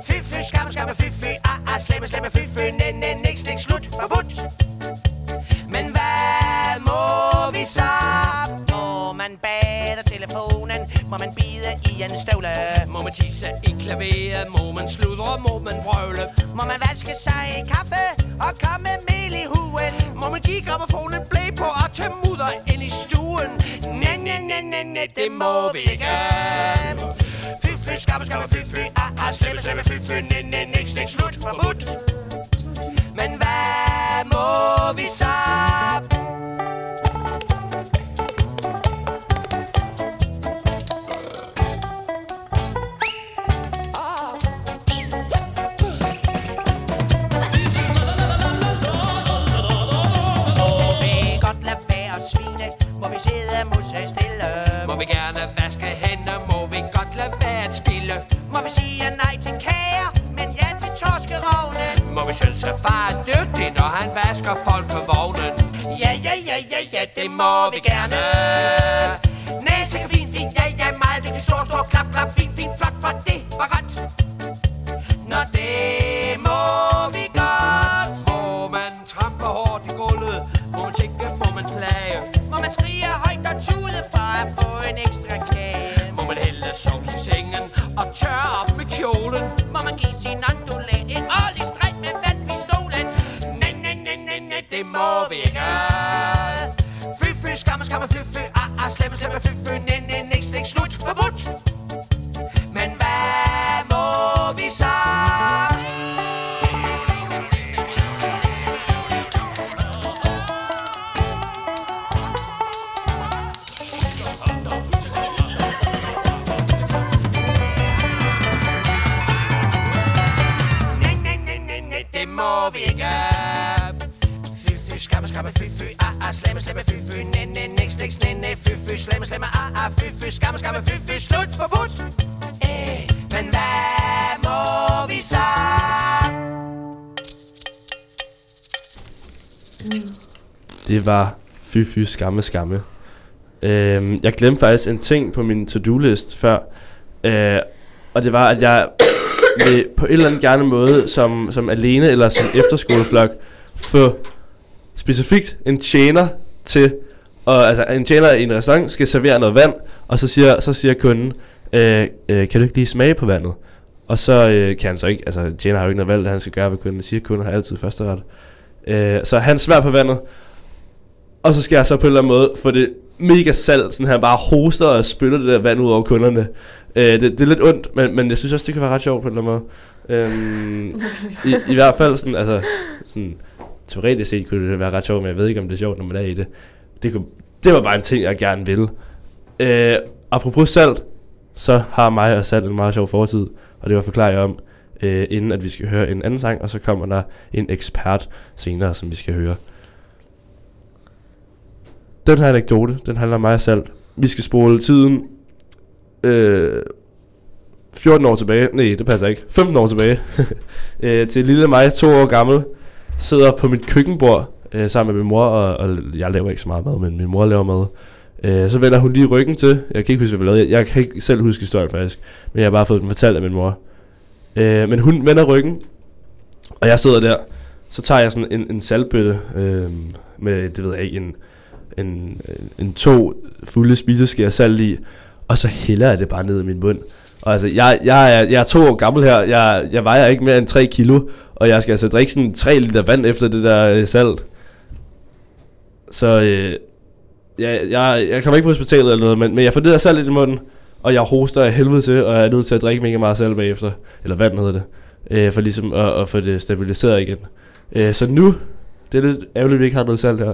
Fy, fy, skam, skam, fy, fy, ah, ah, slemme, slemme, fy, fy, næ, niks, niks, slut, forbudt. Men hvad må vi så? Må man bade telefonen? Må man bide i en støvle? Må man tisse i klaveret? Må man sludre? Må man vrøvle? Må man vaske sig i kaffe og komme mel i huen? Må man give gramofonen play på og tage mudder ind i stuen? Næ, næ, næ, næ, næ, det må vi ikke. Fy, fy, skamme, skamme, fy, fy, ah, ah, slemme, slemme, fy, fy, ne, ne, niks, niks, slut, forbudt. Men hvad må vi så? Han vasker folk på vognen? Ja, ja, ja, ja, ja, det må vi gerne. Fy Fy Skamme Skamme. Øhm, jeg glemte faktisk en ting på min to-do-list før. Øh, og det var, at jeg vil på en eller anden gerne måde, som, som alene eller som efterskoleflok, få specifikt en tjener til, og altså en tjener i en restaurant skal servere noget vand, og så siger, så siger kunden, øh, øh, kan du ikke lige smage på vandet? Og så øh, kan han så ikke, altså tjener har jo ikke noget valg, han skal gøre, hvad kunden siger. Kunden har altid første ret. Øh, så han svær på vandet, og så skal jeg så på en eller anden måde få det mega salt, sådan han bare hoster og spytter det der vand ud over kunderne. Øh, det, det er lidt ondt, men, men jeg synes også, det kan være ret sjovt på en eller anden måde. Øhm, i, I hvert fald sådan, altså, sådan, teoretisk set kunne det være ret sjovt, men jeg ved ikke, om det er sjovt, når man er i det. Det, kunne, det var bare en ting, jeg gerne ville. Øh, apropos salt, så har mig og salt en meget sjov fortid, og det var forklaret om, øh, inden at vi skal høre en anden sang, og så kommer der en ekspert senere, som vi skal høre. Den her anekdote, den handler om mig og Salt. Vi skal spole tiden øh, 14 år tilbage. Nej, det passer ikke. 15 år tilbage. øh, til lille mig, to år gammel, sidder på mit køkkenbord øh, sammen med min mor, og, og jeg laver ikke så meget mad, men min mor laver mad. Øh, så vender hun lige ryggen til. Jeg kan ikke huske, hvad vi lavede. Jeg, jeg kan ikke selv huske historien faktisk, men jeg har bare fået den fortalt af min mor. Øh, men hun vender ryggen, og jeg sidder der. Så tager jeg sådan en, en saltbøtte øh, med, det ved jeg ikke, en, en, en, to fulde spiseskeer salt i, og så hælder jeg det bare ned i min mund. Og altså, jeg, jeg, er, jeg er to år gammel her, jeg, jeg vejer ikke mere end 3 kilo, og jeg skal altså drikke sådan 3 liter vand efter det der øh, salt. Så øh, jeg, jeg, jeg kommer ikke på hospitalet eller noget, men, men jeg får det der salt i munden, og jeg hoster af helvede til, og jeg er nødt til at drikke mega meget salt bagefter. Eller vand hedder det. Øh, for ligesom at, at få det stabiliseret igen. Øh, så nu, det er lidt ærgerligt, at vi ikke har noget salt her.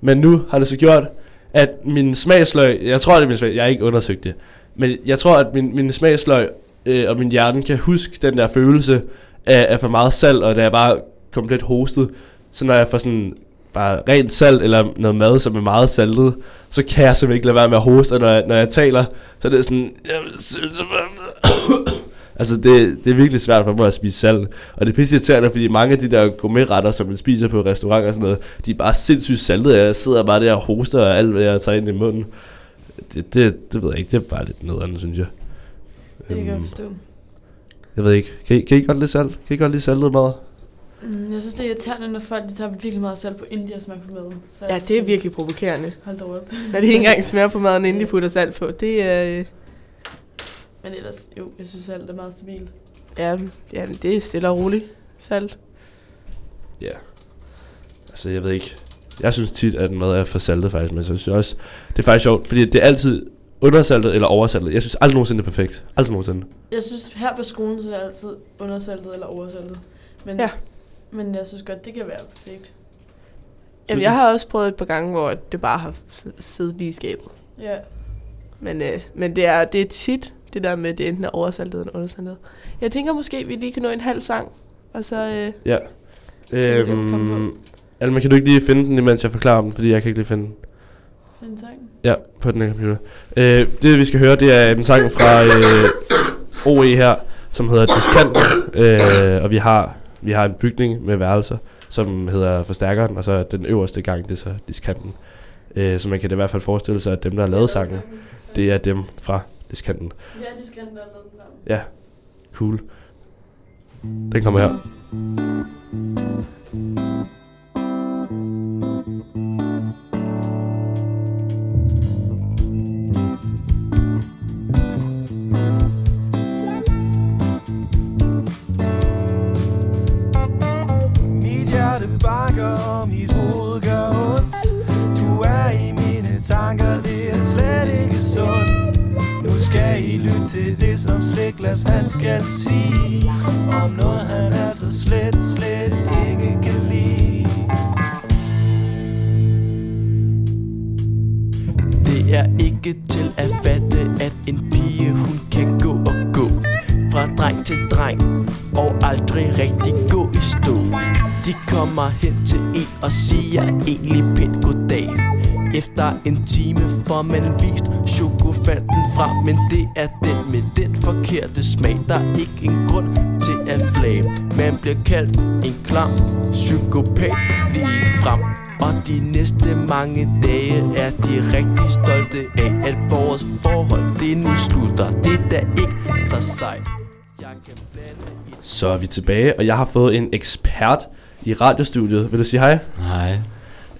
Men nu har det så gjort, at min smagsløg, jeg tror, det er min smag, jeg har ikke undersøgt det, men jeg tror, at min, min smagsløg øh, og min hjerne kan huske den der følelse af, af for meget salt, og da jeg bare komplet hostet, så når jeg får sådan bare rent salt eller noget mad, som er meget saltet, så kan jeg simpelthen ikke lade være med at hoste, og når jeg, når jeg taler, så er det sådan, altså det, det er virkelig svært for mig at spise salt, og det er pisse irriterende, fordi mange af de der gourmetretter, som man spiser på restauranter og sådan noget, de er bare sindssygt saltede, jeg sidder bare der og hoster af alt, hvad jeg tager ind i munden. Det, det, det ved jeg ikke, det er bare lidt noget andet, synes jeg. Det kan jeg Øhm, forstå. Jeg ved ikke, kan I, kan I godt lide salt? Kan I godt lide saltet mad? Mm, jeg synes, det er irriterende, når folk de tager virkelig meget salt på, inden de har smagt på maden. Så Ja, det er virkelig provokerende. Hold da op. Når de ikke engang smager på maden, inden de putter salt på. Det er... Øh, Men ellers, jo, jeg synes alt er meget stabilt. ja, ja, det er stille og roligt. Salt. Ja. Altså, jeg ved ikke. Jeg synes tit, at mad er for saltet faktisk, men så synes jeg også, det er faktisk sjovt, fordi det er altid undersaltet eller oversaltet. Jeg synes aldrig nogensinde det er perfekt. Aldrig nogensinde. Jeg synes, her på skolen, så er det altid undersaltet eller oversaltet. Men, Ja. men jeg synes godt, det kan være perfekt. Jamen, jeg har også prøvet et par gange, hvor det bare har siddet lige i skabet. Ja. Men, øh, men det, er, det er tit det der med, at det enten er oversaltet eller undersaltet. Jeg tænker måske, at vi lige kan nå en halv sang. Og så... Øh, Ja. Øhm, Alma, kan du ikke lige finde den, imens jeg forklarer den, fordi jeg kan ikke lige finde den. Find sang. Ja, på den her computer. Øh, det vi skal høre, det er en sang fra øh, OE her, som hedder Diskant. Øh, og vi har, vi har en bygning med værelser, som hedder Forstærkeren, og så den øverste gang, det er så Diskanten. Øh, så man kan i hvert fald forestille sig, at dem, der har lavet sangen, det er dem fra Diskanten. Ja, de skal have lavet den sammen. Ja, cool. Den kommer her. Mit hjerte banker, og mit hoved skal I lytte til det, som Sliklas han skal sige. Om noget, han altså slet, slet ikke kan lide. Det er ikke til at fatte, at en pige hun kan gå og gå. Fra dreng til dreng og aldrig rigtig gå i stå. De kommer hen til en og siger egentlig pænt goddag. Efter en time får man vist chokofanten frem Men det er den med den forkerte smag Der er ikke en grund til at flage Man bliver kaldt en klam psykopat lige frem og de næste mange dage er de rigtig stolte af At vores forhold det nu slutter Det er da ikke så sejt Så er vi tilbage, og jeg har fået en ekspert i radiostudiet. Vil du sige hej? Hej.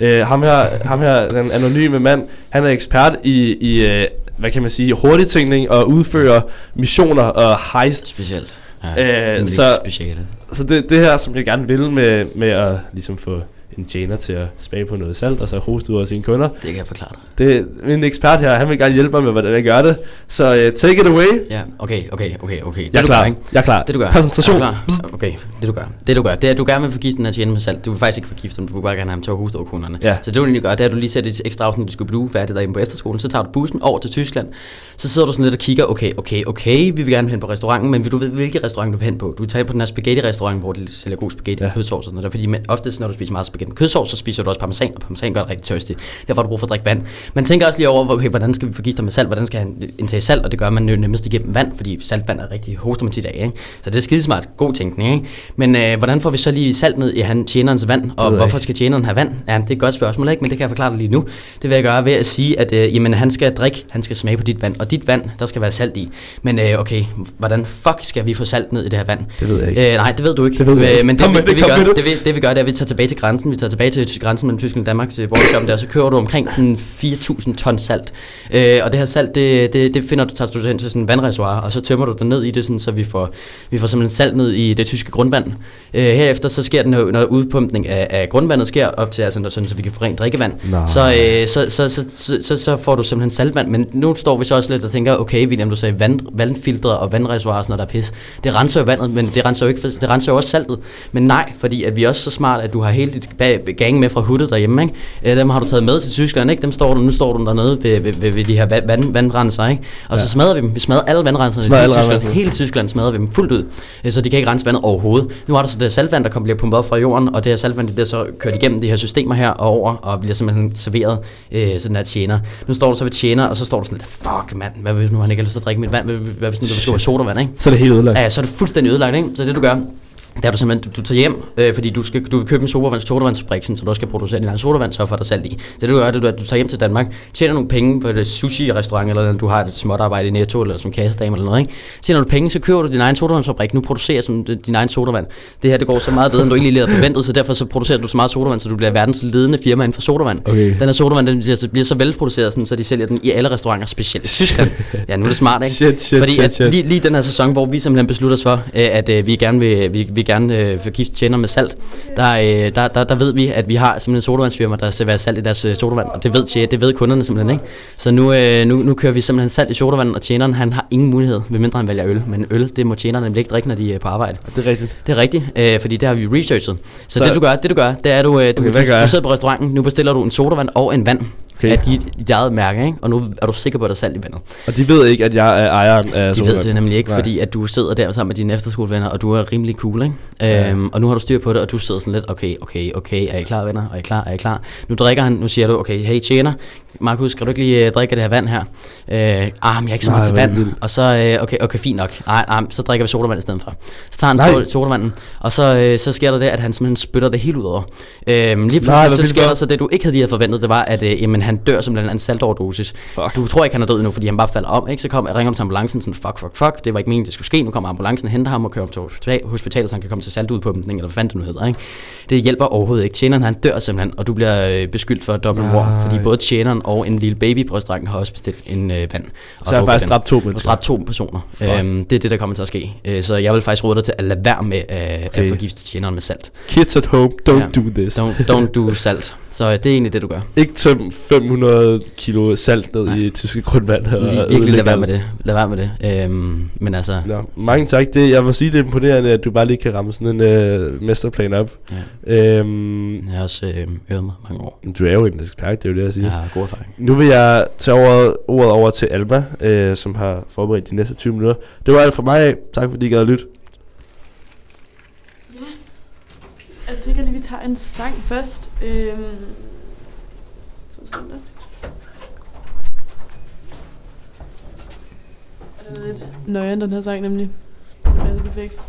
Øh, ham, her, ham her, den anonyme mand, han er ekspert i, i øh, hvad kan man sige, hurtigtænkning og udfører missioner og heists. Specielt. Ja, det er øh, så, speciale. så det, det her, som jeg gerne vil med, med at ligesom få en tjener til at smage på noget salt, og så hoste ud af sine kunder. Det kan jeg forklare dig. Det, min ekspert her, han vil gerne hjælpe mig med, hvordan jeg gør det. Så uh, take it away. Ja, okay, okay, okay, okay. Det, Jeg er klar. Gør, ikke? Jeg er klar. Det du gør. Præsentation. Er klar? Okay, det du gør. Det du gør, det er, at du gerne vil forgifte den her tjener med salt. Du vil faktisk ikke forgifte dem, du vil bare gerne have ham til at hoste over kunderne. Ja. Så det du egentlig gør, det er, at du lige sætter et ekstra afsnit, du skal blive færdig derhjemme på efterskolen. Så tager du bussen over til Tyskland. Så sidder du sådan lidt og kigger, okay, okay, okay, vi vil gerne hen på restauranten, men vil du vide, hvilken restaurant du vil hen på? Du vil tage på den her spaghetti-restaurant, hvor de sælger god spaghetti, ja. kødsovs og sådan noget. Fordi man, oftest, når du spiser meget spaghetti, gennem kødsovs, så spiser du også parmesan, og parmesan gør dig rigtig tørstig. Derfor har du brug for at drikke vand. Man tænker også lige over, okay, hvordan skal vi forgifte dig med salt, hvordan skal han indtage salt, og det gør man jo nemmest igennem vand, fordi saltvand er rigtig hoster man tit af, ikke? Så det er skidesmart, god tænkning, ikke? Men øh, hvordan får vi så lige salt ned i han tjenerens vand, og hvorfor skal tjeneren have vand? Ja, det er et godt spørgsmål, ikke? Men det kan jeg forklare dig lige nu. Det vil jeg gøre ved at sige, at øh, jamen, han skal drikke, han skal smage på dit vand, og dit vand, der skal være salt i. Men øh, okay, hvordan fuck skal vi få salt ned i det her vand? Det ved jeg ikke. Øh, nej, det ved du ikke. Det ved jeg Øh, ikke. Men det, vi, det, vi kom gør, det, vi, det vi gør, det er, at vi tager tilbage til grænsen. Vi tager tilbage til grænsen mellem Tyskland og Danmark til Borgskab der, så kører du omkring sådan 4.000 ton salt. Øh, og det her salt, det, det, det finder du, tager du hen til sådan en vandreservoir, og så tømmer du det ned i det, sådan, så vi får, vi får simpelthen salt ned i det tyske grundvand. Øh, herefter så sker den, når udpumpning af, af grundvandet sker op til, altså, sådan, så vi kan få rent drikkevand. Nej. Så, øh, så, så, så, så, så, så, får du simpelthen saltvand. Men nu står vi så også lidt og tænker, okay, William, du sagde vand, vandfiltre og vandreservoirer noget, der er pis. Det renser jo vandet, men det renser jo, ikke, det renser jo også saltet. Men nej, fordi at vi er også så smart, at du har hele dit ba- gang med fra huddet derhjemme. Ikke? Øh, dem har du taget med til Tyskland, ikke? Dem står du, nu står du dernede ved, ved, ved, ved de her va- vand, vandrenser, ikke? Og så Ja. smadrer vi dem. Vi smadrer alle vandrenserne Smadrer i alle Tyskland. vandrenserne. Hele Tyskland smadrer vi dem fuldt ud. Øh, Så de kan ikke rense vandet overhovedet. Nu er der så det saltvand, der kommer bliver pumpet op fra jorden, og det her saltvand det bliver så kørt igennem de her systemer her og over, og bliver simpelthen serveret øh, sådan her tjener. Nu står du så ved tjener, og så står du sådan lidt, fuck mand, hvad hvis nu han ikke har lyst til at drikke mit vand? Hvad, hvad hvis nu det skulle være sodavand, ikke? Så er det helt ødelagt. Ja, så er det fuldstændig ødelagt, ikke? Så det du gør, det er du simpelthen, du, du tager hjem, øh, fordi du, skal, du vil købe en sodavands, sodavandsfabrik, så du skal producere din egen sodavand, så får der salt i. Så det du gør, det er, at du tager hjem til Danmark, tjener nogle penge på et sushi-restaurant, eller du har et småt arbejde i Netto, eller som kassedame eller noget, ikke? Tjener du penge, så køber du din egen sodavandsfabrik, nu producerer som din egen sodavand. Det her, det går så meget bedre, end du egentlig lige havde forventet, så derfor så producerer du så meget sodavand, så du bliver verdens ledende firma inden for sodavand. Okay. Den her sodavand, den bliver så, bliver så velproduceret, sådan, så de sælger den i alle restauranter, specielt i Tyskland. ja, nu er det smart, ikke? Shit, shit, Fordi shit, at shit. Lige, lige den her sæson, hvor vi simpelthen beslutter os for, øh, at øh, vi gerne vil, vi, vi gerne øh, forgifte tjener med salt, der, øh, der, der, der ved vi, at vi har simpelthen en sodavandsfirma, der serverer salt i deres øh, sodavand, og det ved, tje- det ved kunderne simpelthen ikke. Så nu, øh, nu, nu kører vi simpelthen salt i sodavandet, og tjeneren han har ingen mulighed, medmindre han vælger øl. Men øl, det må tjenerne nemlig ikke drikke, når de er på arbejde. Det er rigtigt. Det er rigtigt, øh, fordi det har vi researchet. Så, så det du gør, det du gør, det er, at du, øh, du, Okay, du, du jeg? sidder på restauranten, nu bestiller du en sodavand og en vand. Okay. Af dit, dit eget mærke, ikke? Og nu er du sikker på, at er salt i vandet. Og de ved ikke, at jeg er ejeren af De ved det nemlig ikke, Nej. fordi at du sidder der sammen med dine efterskolevenner, og du er rimelig cool, ikke? Ja. Øhm, og nu har du styr på det, og du sidder sådan lidt, okay, okay, okay, er I klar, venner? Er I klar? Er I klar? Nu drikker han, nu siger du, okay, hey, tjener, Markus, skal du ikke lige øh, drikke det her vand her? Øh, ah, men jeg er ikke så Nej, meget til vand. vildt. Og så, øh, okay, okay, fint nok. Nej, nej, så drikker vi sodavand i stedet for. Så tager han Nej. to- sodavanden, og så, øh, så sker der det, at han simpelthen spytter det helt ud over. Øhm, lige Nej, pludselig hvor så sker der så det, du ikke havde lige havde forventet, det var, at øh, jamen, han dør af en saltoverdosis. Fuck. Du tror ikke, han er død endnu, fordi han bare falder om, ikke? Så kom, ringer du til ambulancen, sådan, fuck, fuck, fuck, det var ikke meningen, det skulle ske. Nu kommer ambulancen henter ham og kører ham til hospital, hospitalet, så han kan komme til saltudpumpning, eller hvad fanden det nu hedder, ikke? Det hjælper overhovedet ikke. Tjeneren, han dør simpelthen, og du bliver øh, beskyldt for dobbelt mord, Nej. fordi både tjeneren og en lille baby på restauranten har også bestilt en øh, vand. og Så er jeg drukket faktisk dræbt to mennesker. dræbt to personer. Øhm, det er det, der kommer til at ske. Øh, så jeg vil faktisk råde dig til at lade være med øh, at Okay. forgifte tjeneren med salt. Kids at home, don't Ja. do this. Don't, don't do salt. Så øh, det er egentlig det, du gør. Ikke tøm 500 kilo salt ned i tyske grundvand. og Lige, virkelig lad være med det. Lad være med det. Øhm, men altså... Nå, mange tak. Det, jeg vil sige, det er imponerende, at du bare lige kan ramme sådan en øh, mesterplan op. Ja. Øhm, Jeg har også øh, øvet mig mange år. du er jo en ekspert, det er jo det, jeg siger. Jeg har god erfaring. Nu vil jeg tage ordet, ordet over til Alma, øh, som har forberedt de næste 20 minutter. Det var alt fra mig. Tak fordi I gad at lytte. Jeg tænker lige, vi tager en sang først. Øhm, to sekunder. Og Den er lidt nøjeren, den her sang nemlig. Den er så perfekt.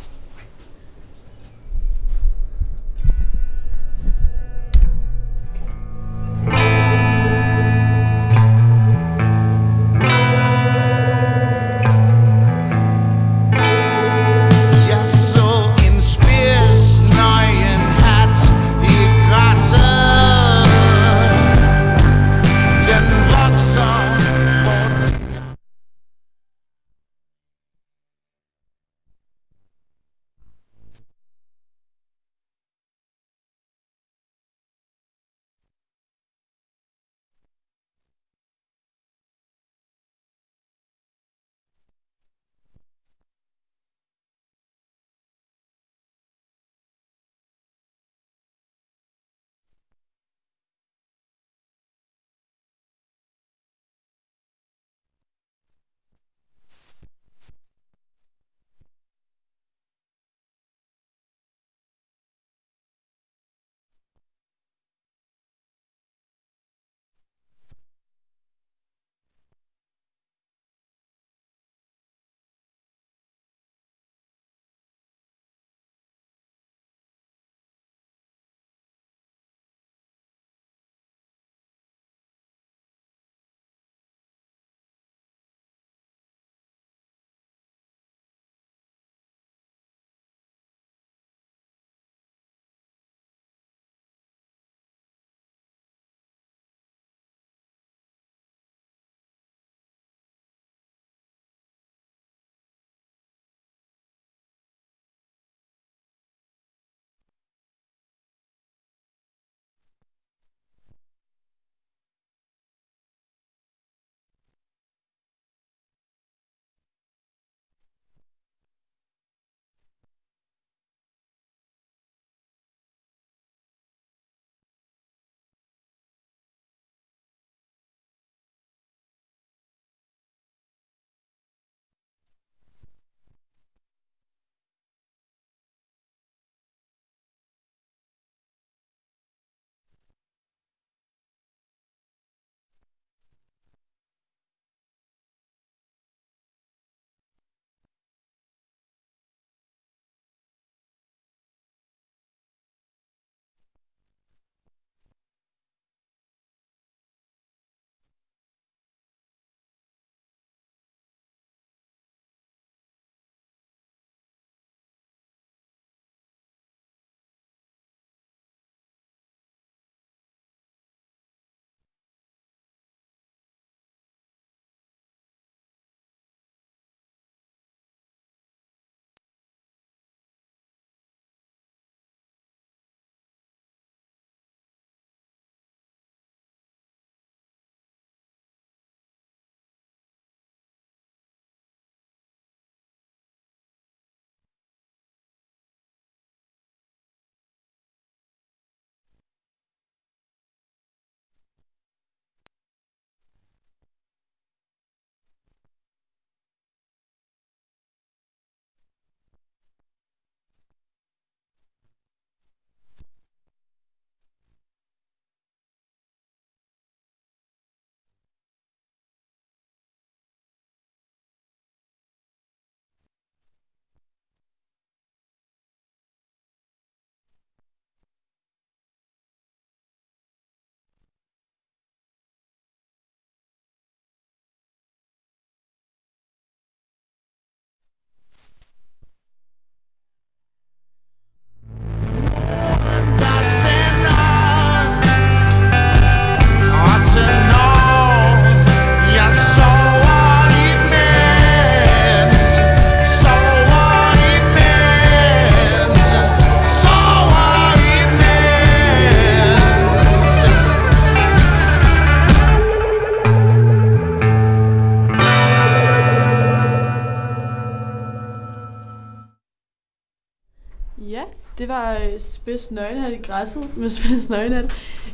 Spids nøgenhat i græsset med spids nøgenhat.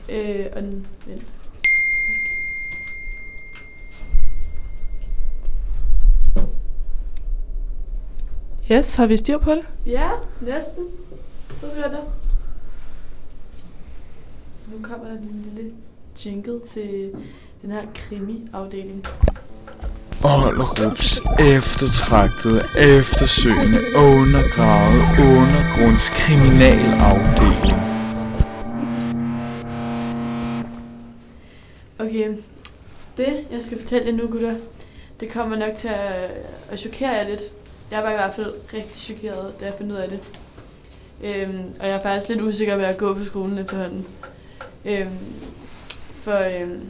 Øh, og den, vent. Yes, har vi styr på det? Ja, næsten. Så skal det. Nu kommer der en lille jingle til den her krimi-afdeling. Ollerups eftertragtede, eftersøgende, undergravet undergrundskriminalafdeling. Okay, det jeg skal fortælle jer nu, gutter, det kommer nok til at, at chokere jer lidt. Jeg var i hvert fald rigtig chokeret, da jeg fandt ud af det. Øhm, og jeg er faktisk lidt usikker ved at gå på skolen efterhånden. Øhm, for øhm,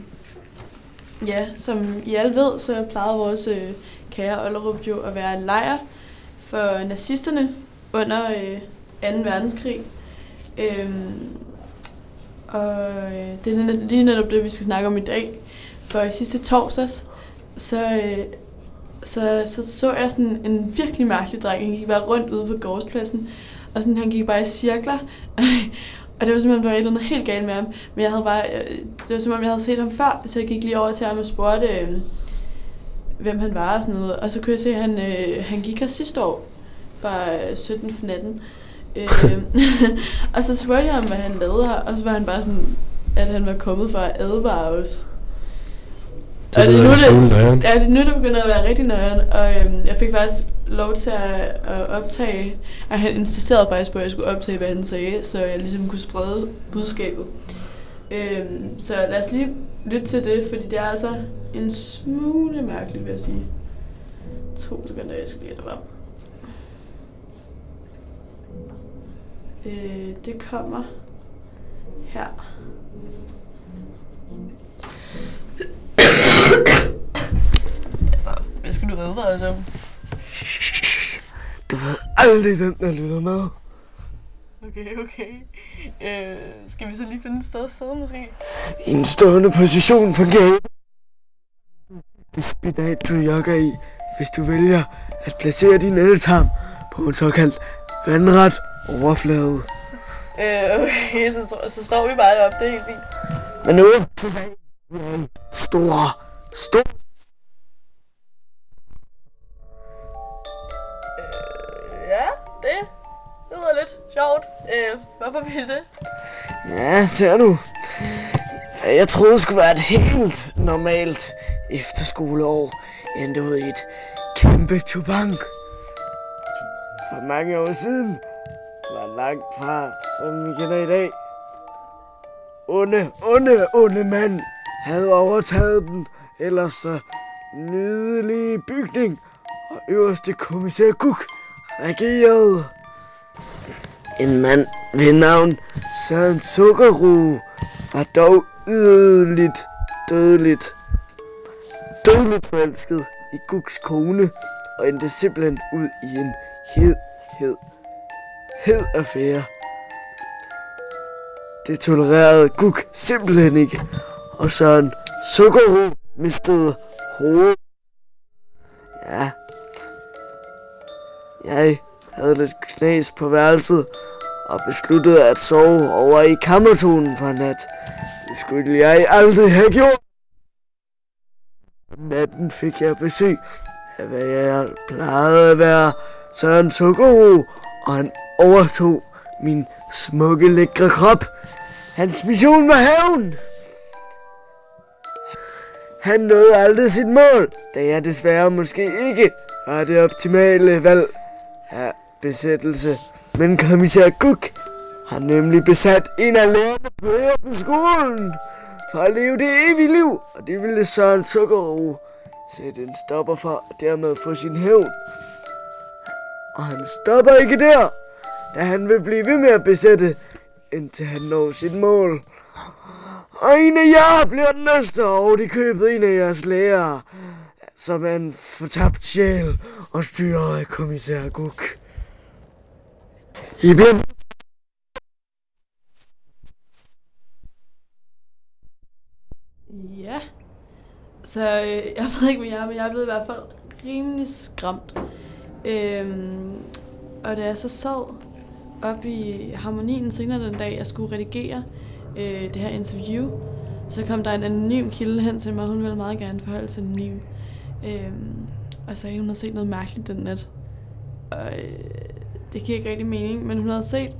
ja, som I alle ved, så plejede vores øh, kære Ollerup jo at være en lejr for nazisterne under øh, 2. verdenskrig. Øhm, og øh, det er lige netop det, vi skal snakke om i dag. For i sidste torsdags, så, øh, så, så så jeg sådan en virkelig mærkelig dreng. Han gik bare rundt ude på gårdspladsen, og sådan, han gik bare i cirkler. og det var simpelthen der var et eller andet helt galt med ham. Men jeg havde bare, øh, det var som om, jeg havde set ham før, så jeg gik lige over til ham og spurgte, øh, hvem han var og sådan noget. Og så kunne jeg se, at han, øh, han gik her sidste år, fra øh, 17 for natten. Øh, og så spurgte jeg ham, hvad han lavede her, og så var han bare sådan, at han var kommet for at advare os. Det Og lyder nu, nøjeren. ja, det er nu, det begynder at være rigtig nøjeren, og øhm, jeg fik faktisk lov til at, at optage, og han insisterede faktisk på, at jeg skulle optage, hvad han sagde, så jeg ligesom kunne sprede budskabet. Øhm, så lad os lige lytte til det, fordi det er altså en smule mærkeligt, vil jeg sige. To sekunder, jeg skal lige have det frem. Øh, det kommer her. altså, hvad skal du redde dig altså? Du ved aldrig, hvem der lytter med. Okay, okay. Øh, skal vi så lige finde et sted at sidde, måske? I en stående position fungerer det spinat, du jogger i, hvis du vælger at placere din endetarm på en såkaldt vandret overflade. Øh, okay, så, så, så står vi bare op, det er helt fint. Men nu. Vi er i store, store Øh, hvorfor vil det? Ja, ser du. Hvad jeg troede skulle være et helt normalt efterskoleår, endte ud i et kæmpe tubank. For mange år siden var langt fra, som vi kender i dag. Onde, onde, onde mand havde overtaget den ellers så nydelige bygning, og øverste kommissær Cook regerede. En mand ved navn Søren Sukkerro var dog yderligt dødeligt. Dødeligt forelsket i Guks kone og endte simpelthen ud i en hed, hed, hed affære. Det tolererede Guk simpelthen ikke, og Søren Sukkerro mistede hovedet. Ja, jeg havde lidt knæs på værelset og besluttede at sove over i kammertonen for en nat. Det skulle jeg aldrig have gjort. Natten fik jeg besøg af hvad jeg plejede at være Søren Sukkerro, og han overtog min smukke, lækre krop. Hans mission var hævn. Han nåede aldrig sit mål, da jeg desværre måske ikke var det optimale valg Ja, besættelse. Men kommissær Cook har nemlig besat en af lærerne på her på skolen for at leve det evige liv, og det ville Søren Sukkerro sætte en stopper for og dermed få sin hævn. Og han stopper ikke der, da han vil blive ved med at besætte, indtil han når sit mål. Og en af jer bliver den næste, og de købet en af jeres lærere, som er en fortabt sjæl og styrer af kommissær Guk. I bliver Ja. Så øh, jeg ved ikke, med jer, men jeg er blevet i hvert fald rimelig skræmt. Øhm, og da jeg så sad op i harmonien senere den dag, jeg skulle redigere øh, det her interview, så kom der en anonym kilde hen til mig, hun ville meget gerne forholde sig anonym. Øhm, og sagde, at hun havde set noget mærkeligt den nat. Og øh, det giver ikke rigtig mening, men hun havde set,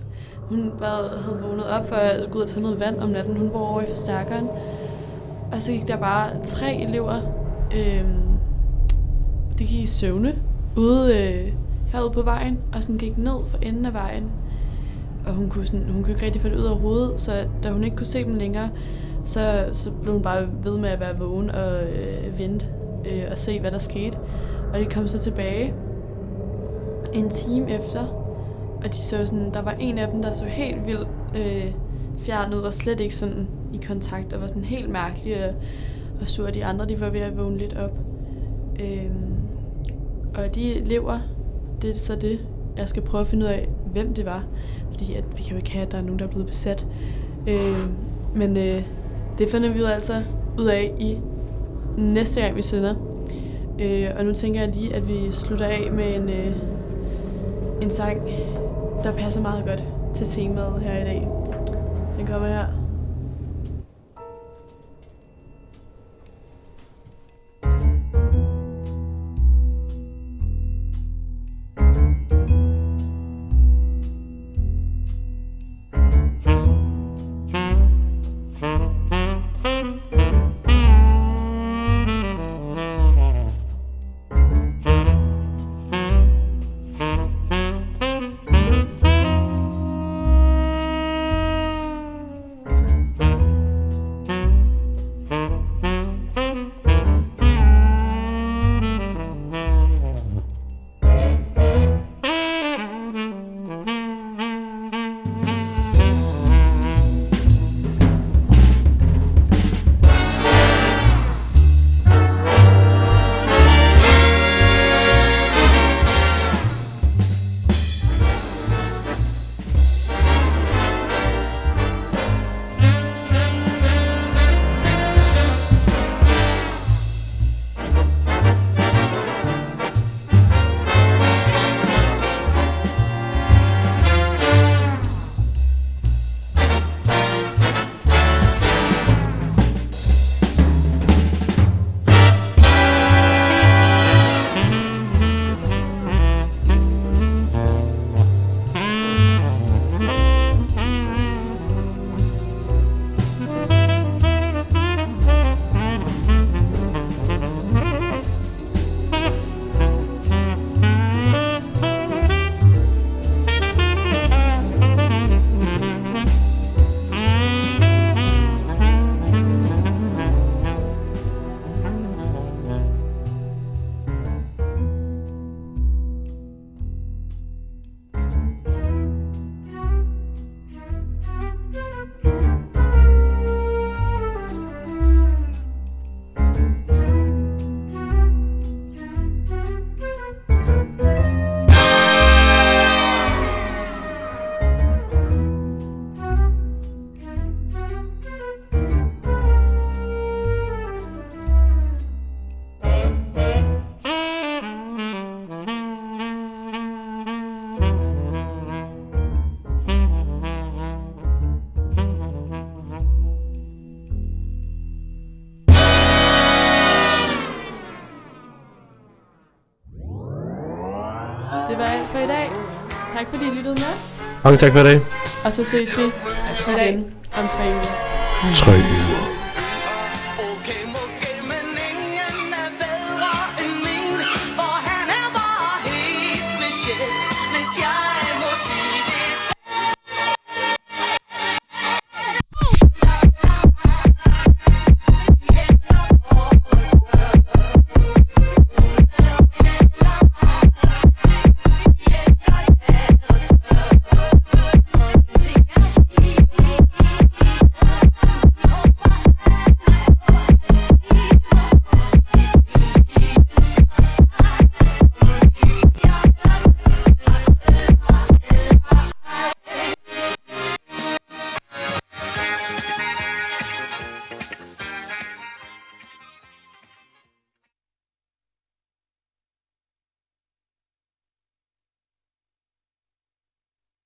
hun var, havde vågnet op for at gå ud og tage noget vand om natten. Hun var over i forstærkeren. Og så gik der bare tre elever, øh, de gik i søvne ude øh, herude på vejen, og sådan gik ned for enden af vejen. Og hun kunne, sådan, hun kunne ikke rigtig få det ud af hovedet, så da hun ikke kunne se dem længere, så, så blev hun bare ved med at være vågen og øh, vente øh, og se, hvad der skete. Og de kom så tilbage en time efter, og de så sådan, der var en af dem, der så helt vildt øh, fjern ud, var slet ikke sådan i kontakt, og var sådan helt mærkelig og, og sur. De andre, de var ved at vågne lidt op. Øh, og de lever, det er så det, jeg skal prøve at finde ud af, hvem det var. Fordi at vi kan jo ikke have, at der er nogen, der er blevet besat. Øh, men øh, det finder vi jo altså ud af i næste gang, vi sender. Øh, og nu tænker jeg lige, at vi slutter af med en, øh, en sang, der passer meget godt til temaet her i dag. Den kommer her. Fordi I lyttede med. Mange tak for i dag. Og så ses vi igen om tre uger. Tre uger.